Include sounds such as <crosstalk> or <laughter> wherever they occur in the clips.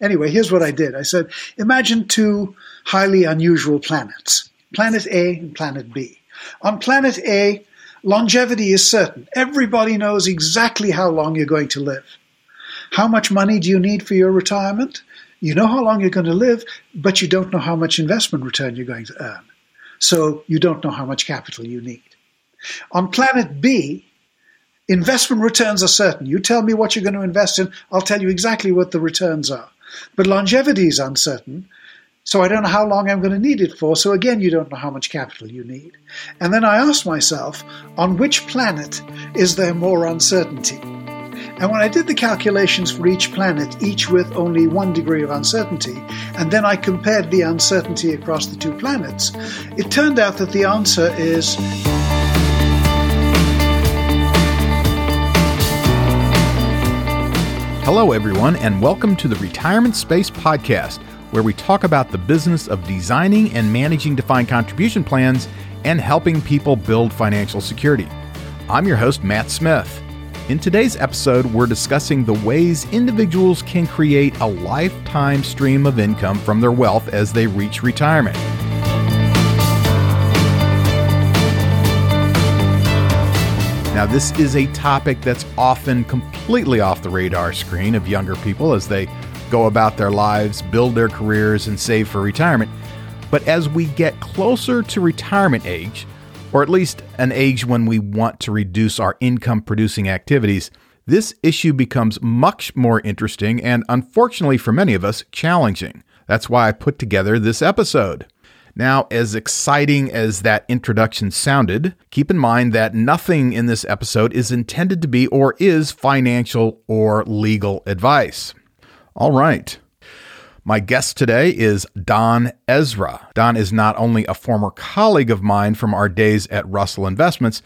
Anyway, here's what I did I said, imagine two highly unusual planets, planet A and planet B. On planet A, longevity is certain. Everybody knows exactly how long you're going to live. How much money do you need for your retirement? You know how long you're going to live, but you don't know how much investment return you're going to earn. So you don't know how much capital you need. On planet B, investment returns are certain. You tell me what you're going to invest in, I'll tell you exactly what the returns are. But longevity is uncertain, so I don't know how long I'm going to need it for. So again, you don't know how much capital you need. And then I asked myself, on which planet is there more uncertainty? And when I did the calculations for each planet, each with only one degree of uncertainty, and then I compared the uncertainty across the two planets, it turned out that the answer is. Hello, everyone, and welcome to the Retirement Space Podcast, where we talk about the business of designing and managing defined contribution plans and helping people build financial security. I'm your host, Matt Smith. In today's episode, we're discussing the ways individuals can create a lifetime stream of income from their wealth as they reach retirement. Now, this is a topic that's often completely off the radar screen of younger people as they go about their lives, build their careers, and save for retirement. But as we get closer to retirement age, or at least an age when we want to reduce our income producing activities, this issue becomes much more interesting and, unfortunately for many of us, challenging. That's why I put together this episode. Now, as exciting as that introduction sounded, keep in mind that nothing in this episode is intended to be or is financial or legal advice. All right. My guest today is Don Ezra. Don is not only a former colleague of mine from our days at Russell Investments,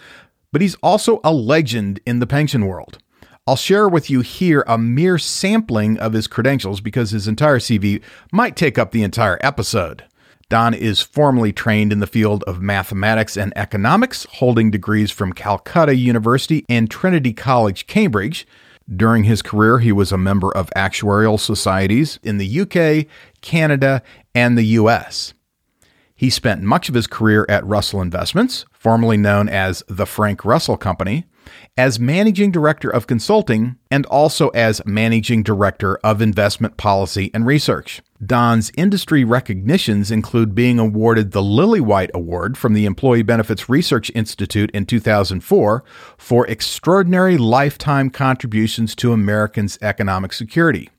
but he's also a legend in the pension world. I'll share with you here a mere sampling of his credentials because his entire CV might take up the entire episode. Don is formally trained in the field of mathematics and economics, holding degrees from Calcutta University and Trinity College, Cambridge. During his career, he was a member of actuarial societies in the UK, Canada, and the US. He spent much of his career at Russell Investments, formerly known as the Frank Russell Company, as Managing Director of Consulting and also as Managing Director of Investment Policy and Research. Don's industry recognitions include being awarded the Lillywhite Award from the Employee Benefits Research Institute in 2004 for extraordinary lifetime contributions to Americans' economic security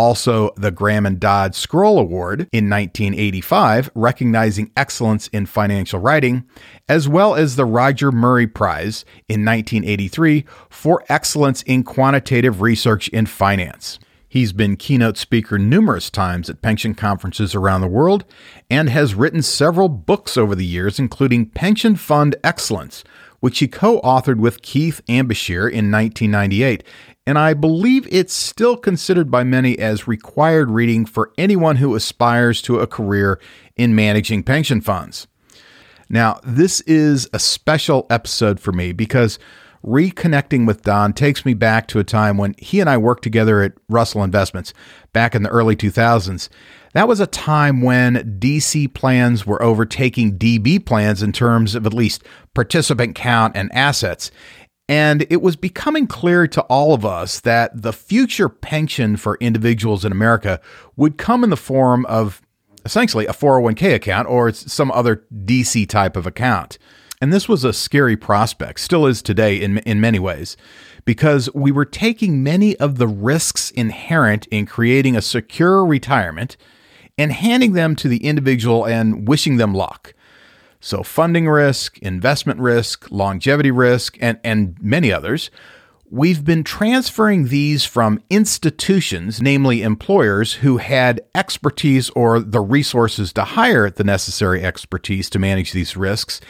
also the Graham and Dodd Scroll Award in 1985, recognizing excellence in financial writing, as well as the Roger Murray Prize in 1983 for excellence in quantitative research in finance. He's been keynote speaker numerous times at pension conferences around the world and has written several books over the years, including Pension Fund Excellence, which he co authored with Keith Ambachtsheer in 1998 and I believe it's still considered by many as required reading for anyone who aspires to a career in managing pension funds. Now, this is a special episode for me because reconnecting with Don takes me back to a time when he and I worked together at Russell Investments back in the early 2000s. That was a time when DC plans were overtaking DB plans in terms of at least participant count and assets. And it was becoming clear to all of us that the future pension for individuals in America would come in the form of essentially a 401k account or some other DC type of account. And this was a scary prospect, still is today in, in many ways, because we were taking many of the risks inherent in creating a secure retirement and handing them to the individual and wishing them luck. So, funding risk, investment risk, longevity risk, and, and many others. We've been transferring these from institutions, namely employers, who had expertise or the resources to hire the necessary expertise to manage these risks.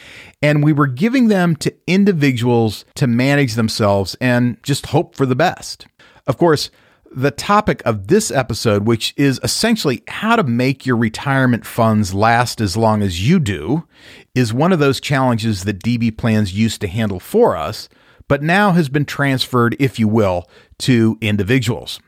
And we were giving them to individuals to manage themselves and just hope for the best. Of course, the topic of this episode, which is essentially how to make your retirement funds last as long as you do, is one of those challenges that DB plans used to handle for us, but now has been transferred, if you will, to individuals.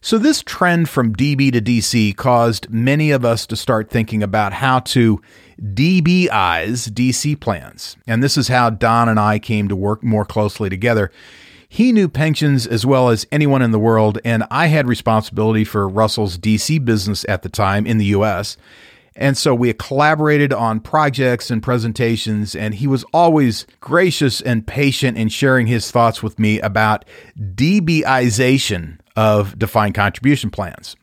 So, this trend from DB to DC caused many of us to start thinking about how to DBize DC plans. And this is how Don and I came to work more closely together. He knew pensions as well as anyone in the world, and I had responsibility for Russell's DC business at the time in the US. And so we collaborated on projects and presentations, and he was always gracious and patient in sharing his thoughts with me about DBization of defined contribution plans.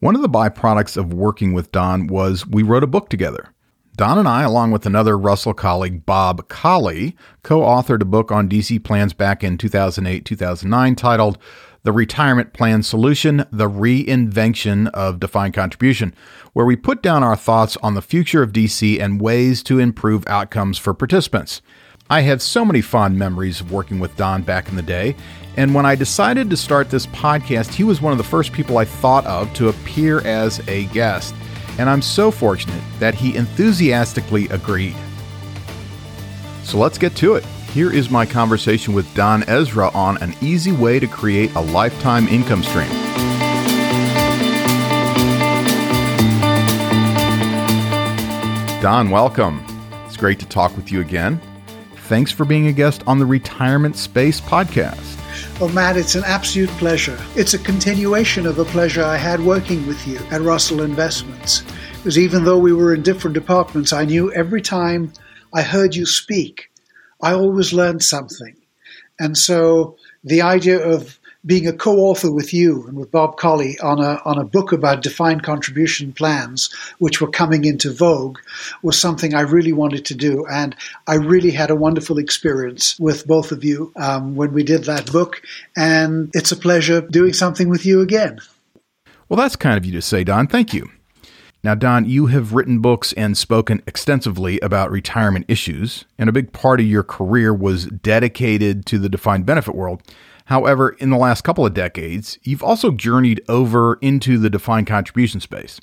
One of the byproducts of working with Don was we wrote a book together. Don and I, along with another Russell colleague, Bob Collie, co authored a book on DC plans back in 2008 2009 titled The Retirement Plan Solution The Reinvention of Defined Contribution, where we put down our thoughts on the future of DC and ways to improve outcomes for participants. I have so many fond memories of working with Don back in the day, and when I decided to start this podcast, he was one of the first people I thought of to appear as a guest and I'm so fortunate that he enthusiastically agreed. So let's get to it. Here is my conversation with Don Ezra on an easy way to create a lifetime income stream. Don, welcome. It's great to talk with you again. Thanks for being a guest on the Retirement Space podcast. Oh, Matt, it's an absolute pleasure. It's a continuation of a pleasure I had working with you at Russell Investments. Because even though we were in different departments, I knew every time I heard you speak, I always learned something. And so the idea of being a co-author with you and with Bob Collie on a on a book about defined contribution plans, which were coming into vogue, was something I really wanted to do, and I really had a wonderful experience with both of you um, when we did that book, and it's a pleasure doing something with you again. Well, that's kind of you to say, Don. Thank you. Now, Don, you have written books and spoken extensively about retirement issues, and a big part of your career was dedicated to the defined benefit world. However, in the last couple of decades, you've also journeyed over into the defined contribution space.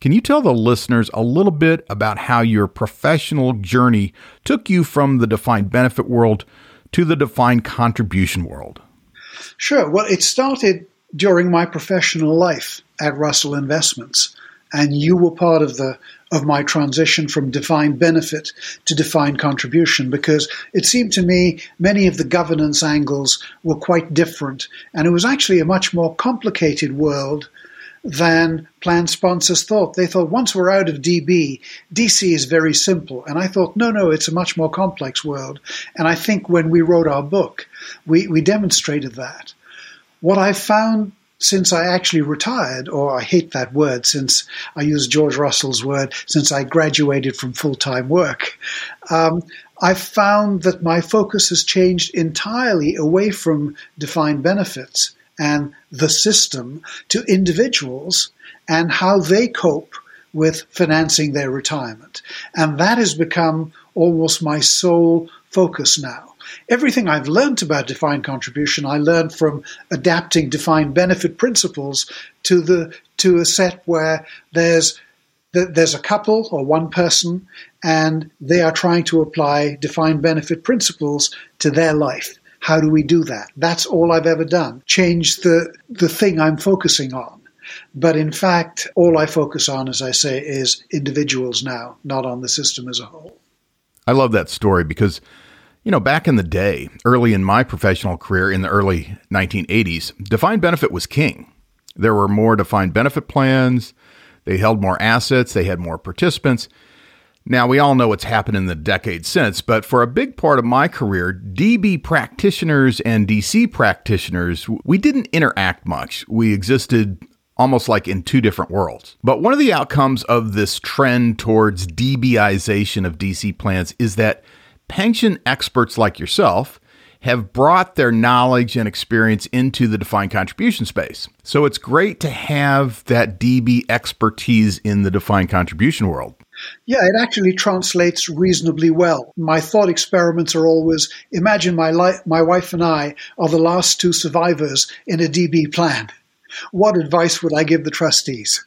Can you tell the listeners a little bit about how your professional journey took you from the defined benefit world to the defined contribution world? Sure. Well, it started during my professional life at Russell Investments and you were part of the of my transition from defined benefit to defined contribution because it seemed to me many of the governance angles were quite different and it was actually a much more complicated world than plan sponsors thought. They thought once we're out of DB, DC is very simple. And I thought, no, no, it's a much more complex world. And I think when we wrote our book, we, we demonstrated that. What I found since I actually retired, or I hate that word since I use George Russell's word, since I graduated from full time work, um, I found that my focus has changed entirely away from defined benefits and the system to individuals and how they cope with financing their retirement. And that has become almost my sole focus now everything I've learned about defined contribution, I learned from adapting defined benefit principles to the to a set where there's there's a couple or one person and they are trying to apply defined benefit principles to their life. How do we do that? That's all I've ever done. Change the the thing I'm focusing on. But in fact, all I focus on, as I say, is individuals now, not on the system as a whole. I love that story because you know, back in the day, early in my professional career in the early 1980s, defined benefit was king. There were more defined benefit plans, they held more assets, they had more participants. Now, we all know what's happened in the decades since, but for a big part of my career, DB practitioners and DC practitioners, we didn't interact much. We existed almost like in two different worlds. But one of the outcomes of this trend towards DBization of DC plans is that pension experts like yourself have brought their knowledge and experience into the defined contribution space. So it's great to have that DB expertise in the defined contribution world. Yeah, it actually translates reasonably well. My thought experiments are always imagine my, li- my wife and I are the last two survivors in a DB plan. What advice would I give the trustees?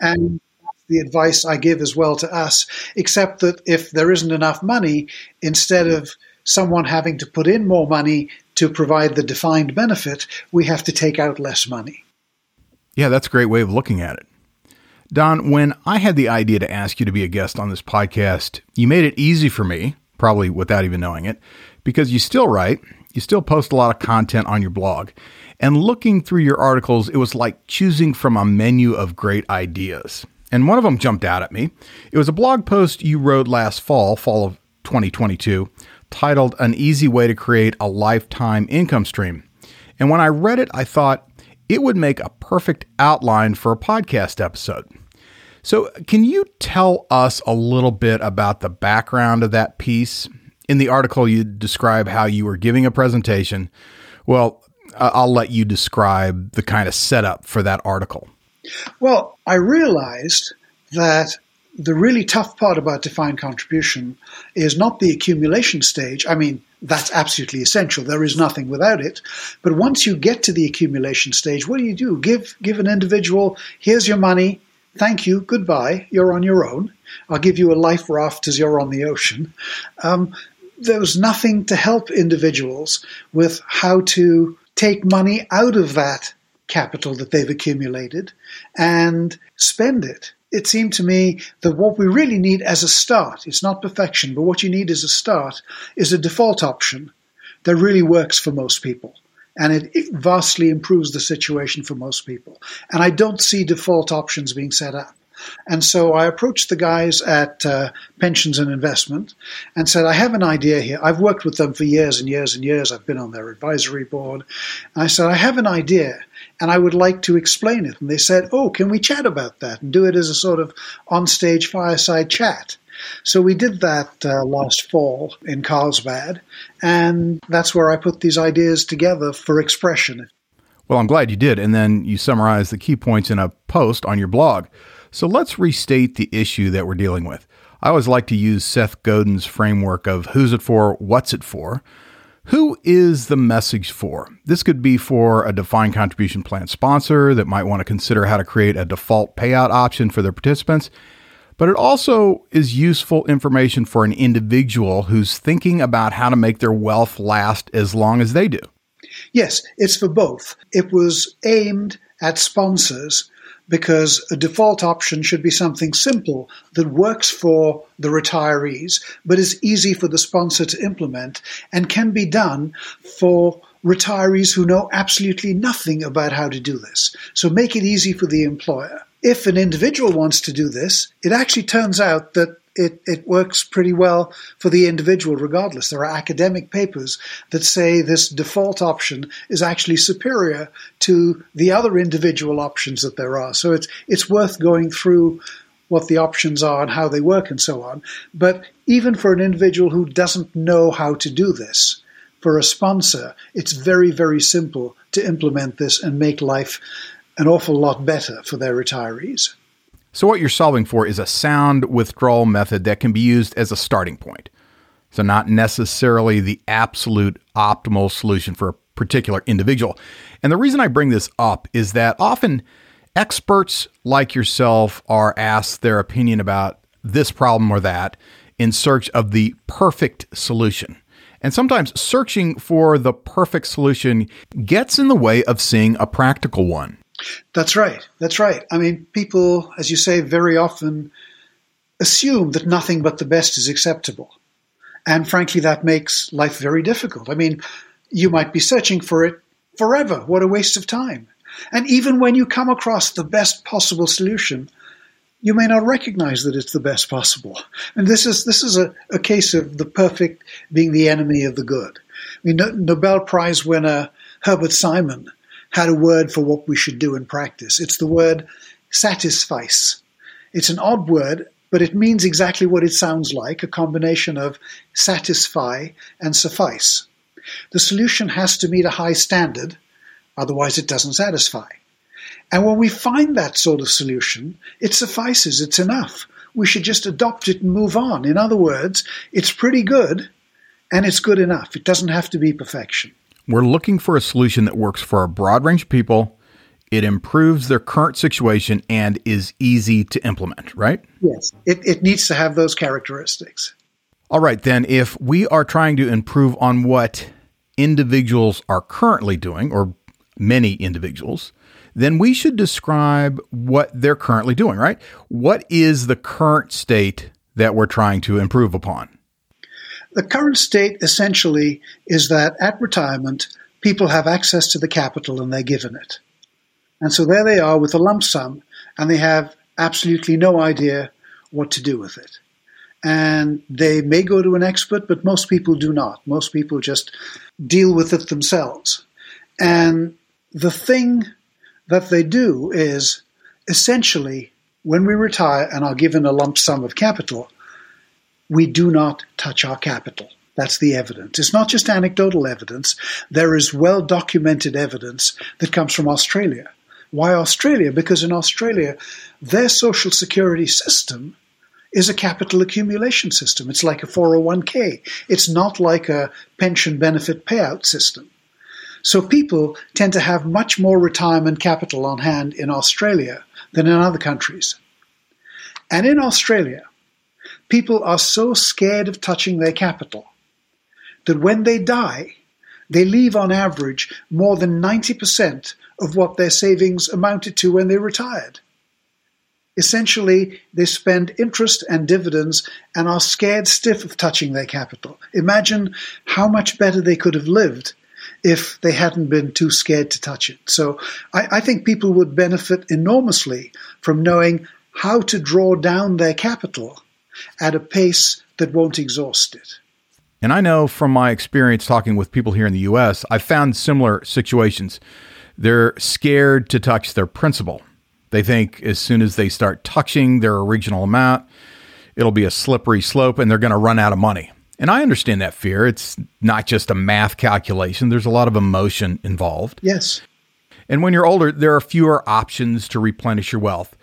And the advice I give as well to us, except that if there isn't enough money, instead of someone having to put in more money to provide the defined benefit, we have to take out less money. Yeah, that's a great way of looking at it. Don, when I had the idea to ask you to be a guest on this podcast, you made it easy for me, probably without even knowing it, because you still write, you still post a lot of content on your blog. And looking through your articles, it was like choosing from a menu of great ideas. And one of them jumped out at me. It was a blog post you wrote last fall, fall of 2022, titled An Easy Way to Create a Lifetime Income Stream. And when I read it, I thought it would make a perfect outline for a podcast episode. So, can you tell us a little bit about the background of that piece? In the article, you describe how you were giving a presentation. Well, I'll let you describe the kind of setup for that article. Well, I realized that the really tough part about defined contribution is not the accumulation stage. I mean, that's absolutely essential. There is nothing without it. But once you get to the accumulation stage, what do you do? Give give an individual, here's your money, thank you, goodbye, you're on your own. I'll give you a life raft as you're on the ocean. Um, there was nothing to help individuals with how to take money out of that capital that they've accumulated and spend it. It seemed to me that what we really need as a start, it's not perfection, but what you need as a start is a default option that really works for most people. And it, vastly improves the situation for most people. And I don't see default options being set up. And so I approached the guys at uh, Pensions and Investment and said, I have an idea here. I've worked with them for years and years and years. I've been on their advisory board. And I said, I have an idea and I would like to explain it. And they said, Oh, can we chat about that and do it as a sort of on-stage fireside chat? So we did that uh, last fall in Carlsbad, and that's where I put these ideas together for expression. Well, I'm glad you did. And then you summarized the key points in a post on your blog. So let's restate the issue that we're dealing with. I always like to use Seth Godin's framework of who's it for, what's it for. Who is the message for? This could be for a defined contribution plan sponsor that might want to consider how to create a default payout option for their participants. But it also is useful information for an individual who's thinking about how to make their wealth last as long as they do. Yes, it's for both. It was aimed at sponsors because a default option should be something simple that works for the retirees, but is easy for the sponsor to implement and can be done for retirees who know absolutely nothing about how to do this. So make it easy for the employer. If an individual wants to do this, it actually turns out that it, it works pretty well for the individual regardless. There are academic papers that say this default option is actually superior to the other individual options that there are. So it's, it's worth going through what the options are and how they work and so on. But even for an individual who doesn't know how to do this, for a sponsor, it's very, very simple to implement this and make life an awful lot better for their retirees. So, what you're solving for is a sound withdrawal method that can be used as a starting point. So, not necessarily the absolute optimal solution for a particular individual. And the reason I bring this up is that often experts like yourself are asked their opinion about this problem or that in search of the perfect solution. And sometimes searching for the perfect solution gets in the way of seeing a practical one. That's right. That's right. I mean, people, as you say, very often assume that nothing but the best is acceptable. And frankly, that makes life very difficult. I mean, you might be searching for it forever. What a waste of time. And even when you come across the best possible solution, you may not recognize that it's the best possible. And this is this is a, a case of the perfect being the enemy of the good. I mean, Nobel Prize winner Herbert Simon had a word for what we should do in practice. It's the word satisfice. It's an odd word, but it means exactly what it sounds like a combination of satisfy and suffice. The solution has to meet a high standard, otherwise, it doesn't satisfy. And when we find that sort of solution, it suffices, it's enough. We should just adopt it and move on. In other words, it's pretty good and it's good enough. It doesn't have to be perfection. We're looking for a solution that works for a broad range of people. It improves their current situation and is easy to implement, right? Yes, it, it needs to have those characteristics. All right, then, if we are trying to improve on what individuals are currently doing, or many individuals, then we should describe what they're currently doing, right? What is the current state that we're trying to improve upon? The current state essentially is that at retirement, people have access to the capital and they're given it. And so there they are with a lump sum, and they have absolutely no idea what to do with it. And they may go to an expert, but most people do not. Most people just deal with it themselves. And the thing that they do is essentially when we retire and are given a lump sum of capital, we do not touch our capital. That's the evidence. It's not just anecdotal evidence. There is well documented evidence that comes from Australia. Why Australia? Because in Australia, their social security system is a capital accumulation system. It's like a 401k. It's not like a pension benefit payout system. So people tend to have much more retirement capital on hand in Australia than in other countries. And in Australia, people are so scared of touching their capital that when they die, they leave on average more than 90% of what their savings amounted to when they retired. Essentially, they spend interest and dividends and are scared stiff of touching their capital. Imagine how much better they could have lived if they hadn't been too scared to touch it. So I, I think people would benefit enormously from knowing how to draw down their capital at a pace that won't exhaust it. And I know from my experience talking with people here in the US, I've found similar situations. They're scared to touch their principal. They think as soon as they start touching their original amount, it'll be a slippery slope and they're going to run out of money. And I understand that fear. It's not just a math calculation, there's a lot of emotion involved. Yes. And when you're older, there are fewer options to replenish your wealth.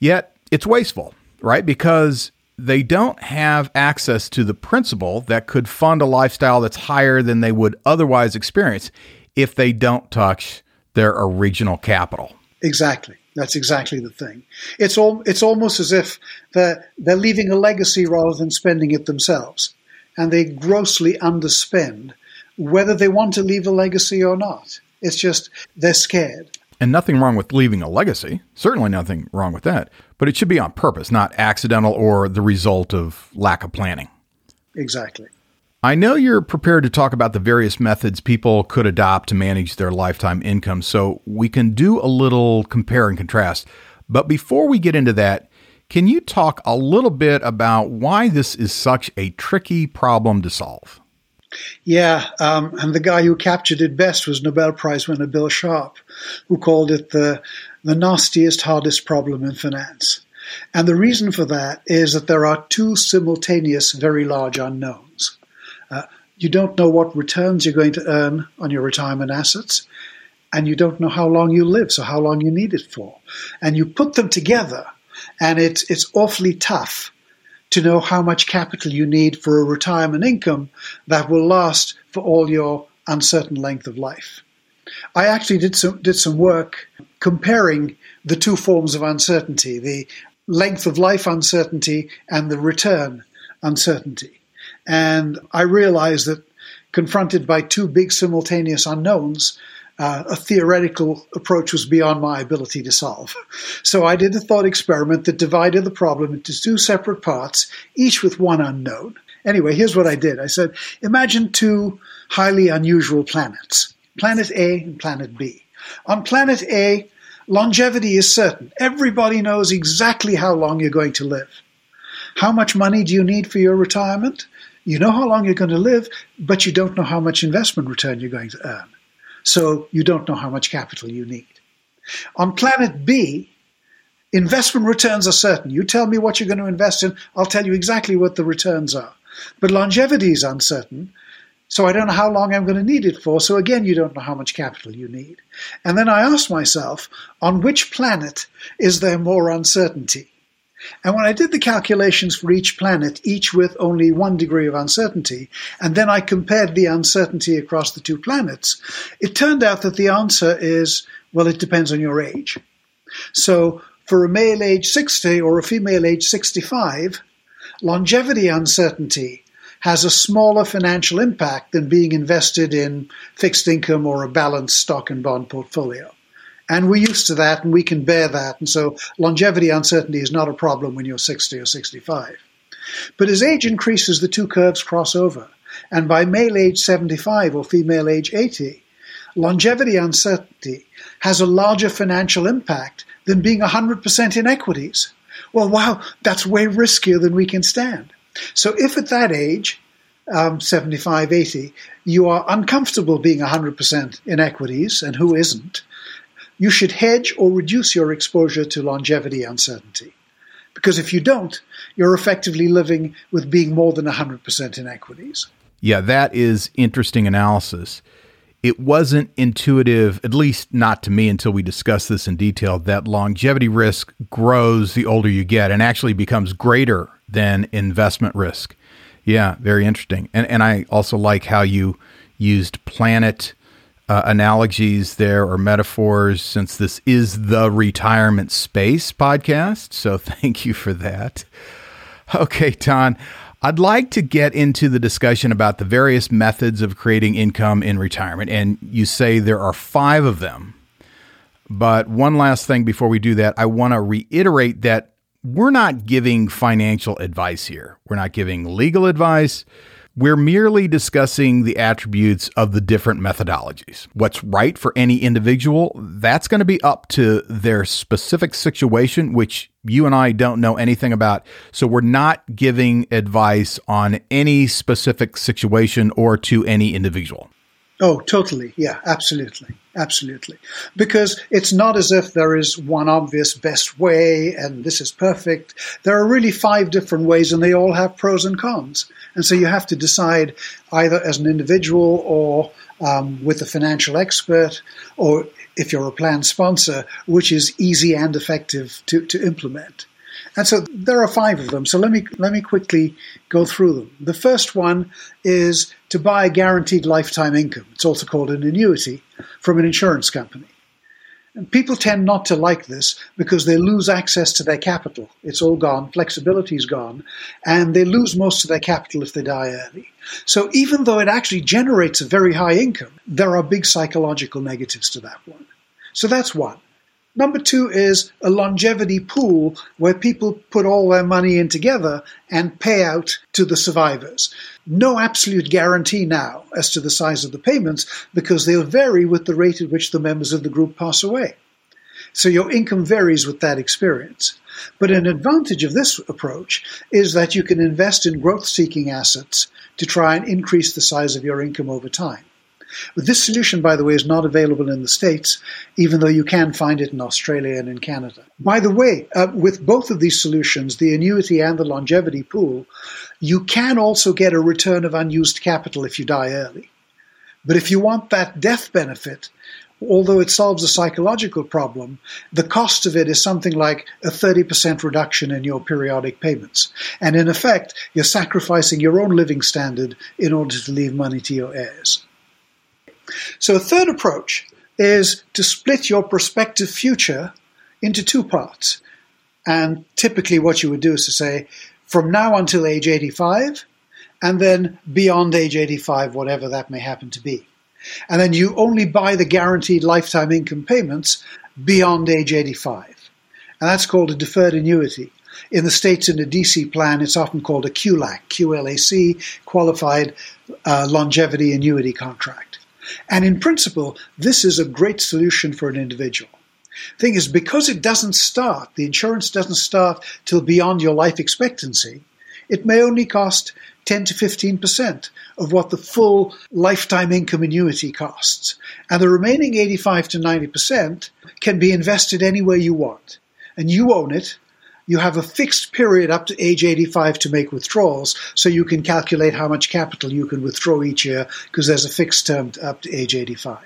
Yet it's wasteful, right? Because they don't have access to the principal that could fund a lifestyle that's higher than they would otherwise experience if they don't touch their original capital. Exactly. That's exactly the thing. It's all, it's almost as if they're, they're leaving a legacy rather than spending it themselves. And they grossly underspend whether they want to leave a legacy or not. It's just they're scared. And nothing wrong with leaving a legacy. Certainly nothing wrong with that. But it should be on purpose, not accidental or the result of lack of planning. Exactly. I know you're prepared to talk about the various methods people could adopt to manage their lifetime income, so we can do a little compare and contrast. But before we get into that, can you talk a little bit about why this is such a tricky problem to solve? Yeah, um, and the guy who captured it best was Nobel Prize winner Bill Sharpe, who called it the the nastiest, hardest problem in finance. And the reason for that is that there are two simultaneous, very large unknowns. Uh, you don't know what returns you're going to earn on your retirement assets, and you don't know how long you live, so how long you need it for. And you put them together, and it's, it's awfully tough to know how much capital you need for a retirement income that will last for all your uncertain length of life. I actually did some did some work comparing the two forms of uncertainty, the length of life uncertainty and the return uncertainty. And I realized that confronted by two big simultaneous unknowns, uh, a theoretical approach was beyond my ability to solve. So I did a thought experiment that divided the problem into two separate parts, each with one unknown. Anyway, here's what I did. I said, imagine two highly unusual planets, planet A and planet B. On planet A, longevity is certain. Everybody knows exactly how long you're going to live. How much money do you need for your retirement? You know how long you're going to live, but you don't know how much investment return you're going to earn. So you don't know how much capital you need. On planet B, investment returns are certain. You tell me what you're going to invest in, I'll tell you exactly what the returns are. But longevity is uncertain. So I don't know how long I'm going to need it for. So again, you don't know how much capital you need. And then I ask myself, on which planet is there more uncertainty? And when I did the calculations for each planet, each with only one degree of uncertainty, and then I compared the uncertainty across the two planets, it turned out that the answer is well, it depends on your age. So for a male age 60 or a female age 65, longevity uncertainty has a smaller financial impact than being invested in fixed income or a balanced stock and bond portfolio. And we're used to that and we can bear that. And so longevity uncertainty is not a problem when you're 60 or 65. But as age increases, the two curves cross over. And by male age 75 or female age 80, longevity uncertainty has a larger financial impact than being 100% in equities. Well, wow, that's way riskier than we can stand. So if at that age, um, 75, 80, you are uncomfortable being 100% in equities, and who isn't, you should hedge or reduce your exposure to longevity uncertainty. Because if you don't, you're effectively living with being more than 100% in equities. Yeah, that is interesting analysis. It wasn't intuitive, at least not to me until we discussed this in detail, that longevity risk grows the older you get and actually becomes greater than investment risk. Yeah, very interesting. And and I also like how you used planet uh, analogies there or metaphors since this is the retirement space podcast. So <laughs> thank you for that. Okay, Don, I'd like to get into the discussion about the various methods of creating income in retirement. And you say there are five of them. But one last thing before we do that, I want to reiterate that we're not giving financial advice here. We're not giving legal advice. We're merely discussing the attributes of the different methodologies. What's right for any individual, that's going to be up to their specific situation, which you and I don't know anything about. So we're not giving advice on any specific situation or to any individual. Oh, totally. Yeah, absolutely. Absolutely. Because it's not as if there is one obvious best way and this is perfect. There are really five different ways and they all have pros and cons. And so you have to decide either as an individual or um, with a financial expert or if you're a plan sponsor, which is easy and effective to, to implement. And so there are five of them. So let me let me quickly go through them. The first one is to buy a guaranteed lifetime income. It's also called an annuity from an insurance company. And people tend not to like this because they lose access to their capital. It's all gone, flexibility is gone, and they lose most of their capital if they die early. So even though it actually generates a very high income, there are big psychological negatives to that one. So that's one. Number two is a longevity pool where people put all their money in together and pay out to the survivors. No absolute guarantee now as to the size of the payments because they'll vary with the rate at which the members of the group pass away. So your income varies with that experience. But an advantage of this approach is that you can invest in growth seeking assets to try and increase the size of your income over time. But this solution, by the way, is not available in the States, even though you can find it in Australia and in Canada. By the way, uh, with both of these solutions, the annuity and the longevity pool, you can also get a return of unused capital if you die early. But if you want that death benefit, although it solves a psychological problem, the cost of it is something like a 30% reduction in your periodic payments. And in effect, you're sacrificing your own living standard in order to leave money to your heirs. So, a third approach is to split your prospective future into two parts. And typically, what you would do is to say, from now until age 85, and then beyond age 85, whatever that may happen to be. And then you only buy the guaranteed lifetime income payments beyond age 85. And that's called a deferred annuity. In the States, in the DC plan, it's often called a QLAC, QLAC, Qualified uh, Longevity Annuity Contract. And in principle, this is a great solution for an individual. Thing is, because it doesn't start, the insurance doesn't start till beyond your life expectancy, it may only cost 10 to 15% of what the full lifetime income annuity costs. And the remaining 85 to 90% can be invested anywhere you want. And you own it, you have a fixed period up to age 85 to make withdrawals, so you can calculate how much capital you can withdraw each year because there's a fixed term up to age 85.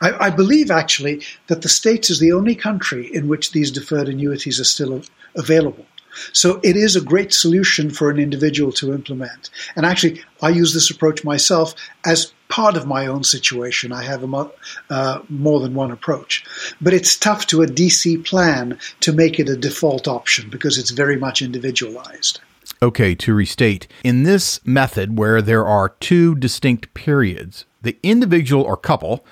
I, I, believe actually that the States is the only country in which these deferred annuities are still available. So it is a great solution for an individual to implement. And actually, I use this approach myself as part of my own situation. I have a, uh, more than one approach. But it's tough to a DC plan to make it a default option because it's very much individualized. Okay, to restate, in this method where there are two distinct periods, the individual or couple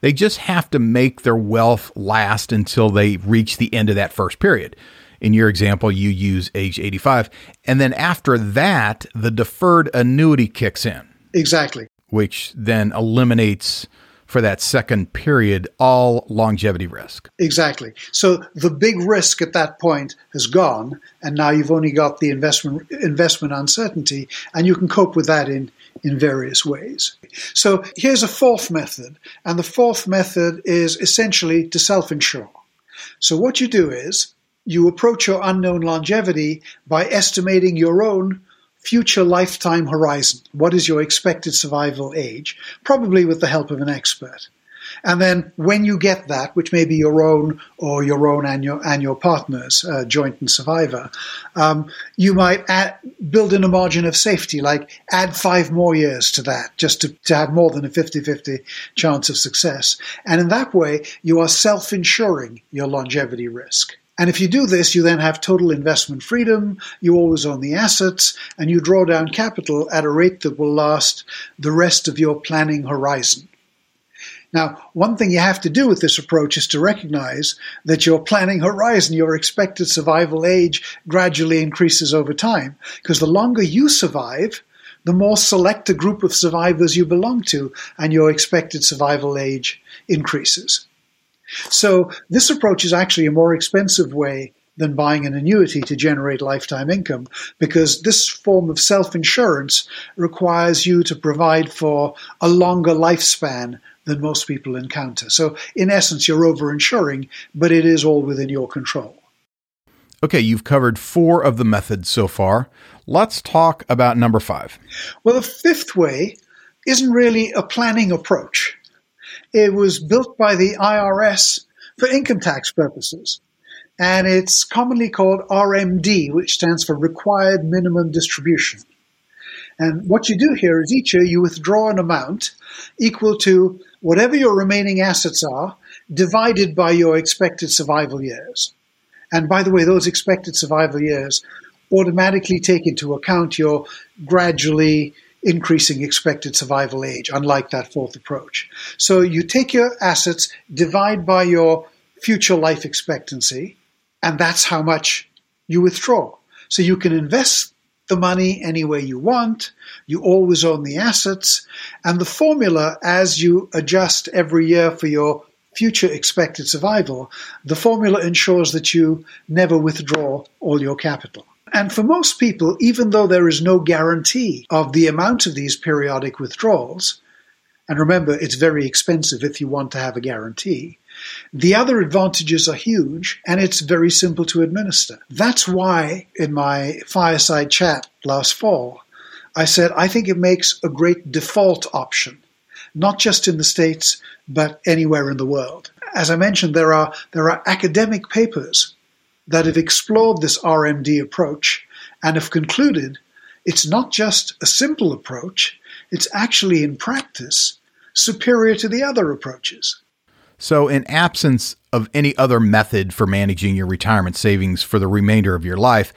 They just have to make their wealth last until they reach the end of that first period. In your example, you use age 85. And then after that, the deferred annuity kicks in. Exactly. Which then eliminates for that second period all longevity risk. Exactly. So the big risk at that point has gone, and now you've only got the investment investment uncertainty, and you can cope with that in in various ways. So here's a fourth method, and the fourth method is essentially to self insure. So what you do is you approach your unknown longevity by estimating your own future lifetime horizon. What is your expected survival age? Probably with the help of an expert. And then when you get that, which may be your own or your own and your, and your partner's uh, joint and survivor, um, you might add, build in a margin of safety, like add five more years to that, just to, to have more than a 50 50 chance of success. And in that way, you are self insuring your longevity risk. And if you do this, you then have total investment freedom, you always own the assets, and you draw down capital at a rate that will last the rest of your planning horizon. Now, one thing you have to do with this approach is to recognize that your planning horizon, your expected survival age, gradually increases over time. Because the longer you survive, the more select a group of survivors you belong to, and your expected survival age increases. So this approach is actually a more expensive way than buying an annuity to generate lifetime income because this form of self insurance requires you to provide for a longer lifespan than most people encounter. So, in essence, you're over insuring, but it is all within your control. Okay, you've covered four of the methods so far. Let's talk about number five. Well, the fifth way isn't really a planning approach. It was built by the IRS for income tax purposes. And it's commonly called RMD, which stands for Required Minimum Distribution. And what you do here is each year you withdraw an amount equal to whatever your remaining assets are divided by your expected survival years. And by the way, those expected survival years automatically take into account your gradually increasing expected survival age, unlike that fourth approach. So you take your assets, divide by your future life expectancy, and that's how much you withdraw. So you can invest the money any way you want. You always own the assets. And the formula, as you adjust every year for your future expected survival, the formula ensures that you never withdraw all your capital. And for most people, even though there is no guarantee of the amount of these periodic withdrawals, and remember, it's very expensive if you want to have a guarantee, the other advantages are huge and it's very simple to administer. That's why in my fireside chat last fall, I said I think it makes a great default option, not just in the States, but anywhere in the world. As I mentioned, there are, there are academic papers that have explored this RMD approach and have concluded it's not just a simple approach, it's actually in practice superior to the other approaches. So, in absence of any other method for managing your retirement savings for the remainder of your life,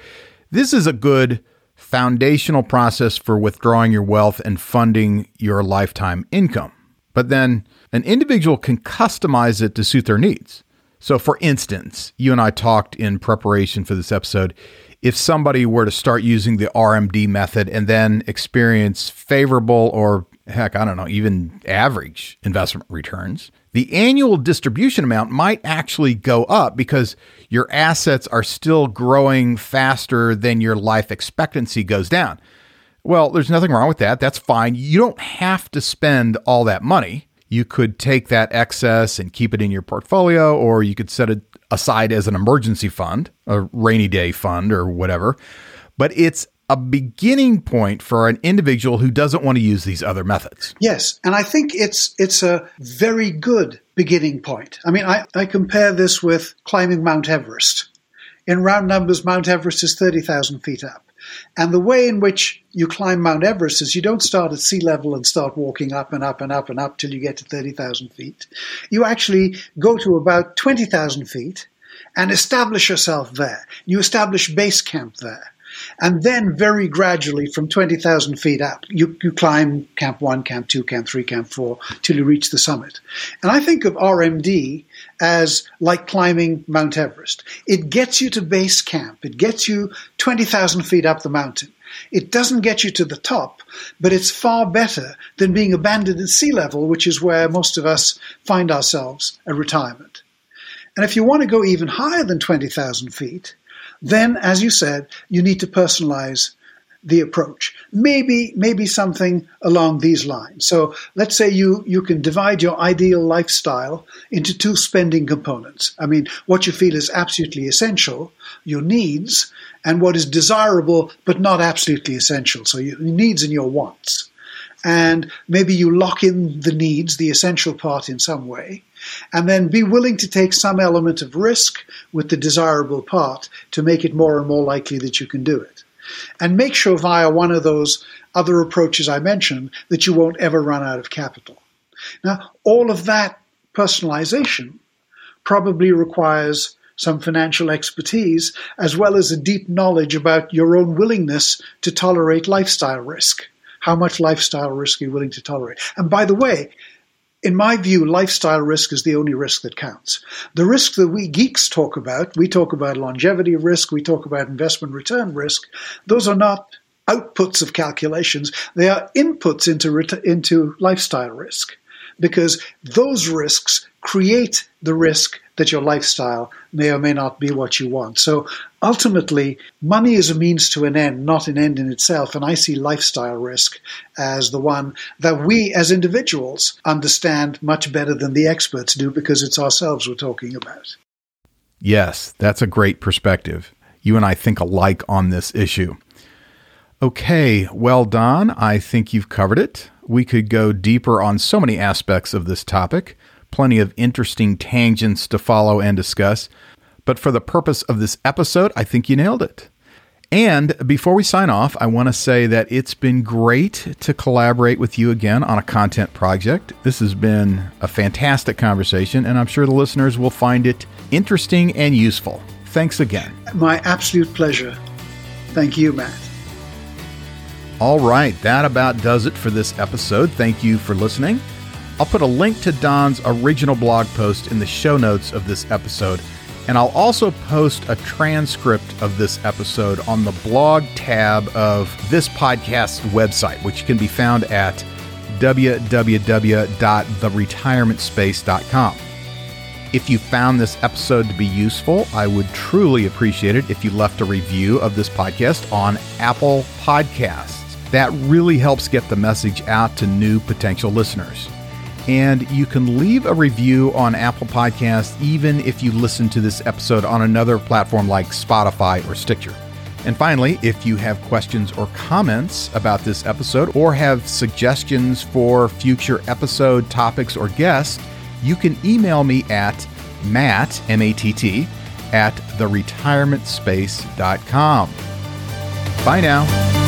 this is a good foundational process for withdrawing your wealth and funding your lifetime income. But then an individual can customize it to suit their needs. So, for instance, you and I talked in preparation for this episode. If somebody were to start using the RMD method and then experience favorable or heck, I don't know, even average investment returns, the annual distribution amount might actually go up because your assets are still growing faster than your life expectancy goes down. Well, there's nothing wrong with that. That's fine. You don't have to spend all that money you could take that excess and keep it in your portfolio, or you could set it aside as an emergency fund, a rainy day fund, or whatever. But it's a beginning point for an individual who doesn't want to use these other methods. Yes, and I think it's it's a very good beginning point. I mean, I, I compare this with climbing Mount Everest. In round numbers, Mount Everest is 30,000 feet up. And the way in which you climb Mount Everest is you don't start at sea level and start walking up and up and up and up till you get to 30,000 feet. You actually go to about 20,000 feet and establish yourself there. You establish base camp there. And then very gradually from 20,000 feet up, you, you climb Camp 1, Camp 2, Camp 3, Camp 4 till you reach the summit. And I think of RMD as like climbing Mount Everest. It gets you to base camp. It gets you 20,000 feet up the mountain. It doesn't get you to the top, but it's far better than being abandoned at sea level, which is where most of us find ourselves at retirement. And if you want to go even higher than 20,000 feet, then, as you said, you need to personalize the approach. Maybe, maybe something along these lines. So let's say you, you can divide your ideal lifestyle into two spending components. I mean, what you feel is absolutely essential, your needs, and what is desirable but not absolutely essential. So your needs and your wants. And maybe you lock in the needs, the essential part in some way, and then be willing to take some element of risk with the desirable part to make it more and more likely that you can do it. And make sure via one of those other approaches I mentioned that you won't ever run out of capital. Now, all of that personalization probably requires some financial expertise as well as a deep knowledge about your own willingness to tolerate lifestyle risk. How much lifestyle risk are you willing to tolerate? And by the way, in my view, lifestyle risk is the only risk that counts. The risk that we geeks talk about, we talk about longevity risk, we talk about investment return risk, those are not outputs of calculations, they are inputs into, into lifestyle risk because those risks create the risk that your lifestyle may or may not be what you want. So ultimately, money is a means to an end, not an end in itself. And I see lifestyle risk as the one that we as individuals understand much better than the experts do because it's ourselves we're talking about. Yes, that's a great perspective. You and I think alike on this issue. Okay, well, Don, I think you've covered it. We could go deeper on so many aspects of this topic plenty of interesting tangents to follow and discuss. But for the purpose of this episode, I think you nailed it. And before we sign off, I want to say that it's been great to collaborate with you again on a content project. This has been a fantastic conversation, and I'm sure the listeners will find it interesting and useful. Thanks again. My absolute pleasure. Thank you, Matt. All right, that about does it for this episode. Thank you for listening. I'll put a link to Don's original blog post in the show notes of this episode, and I'll also post a transcript of this episode on the blog tab of this podcast's website, which can be found at www.theretirementspace.com. If you found this episode to be useful, I would truly appreciate it if you left a review of this podcast on Apple Podcasts. That really helps get the message out to new potential listeners. And you can leave a review on Apple Podcasts even if you listen to this episode on another platform like Spotify or Stitcher. And finally, if you have questions or comments about this episode or have suggestions for future episode topics or guests, you can email me at matt, M-A-T-T, at theretirementspace.com. Bye now.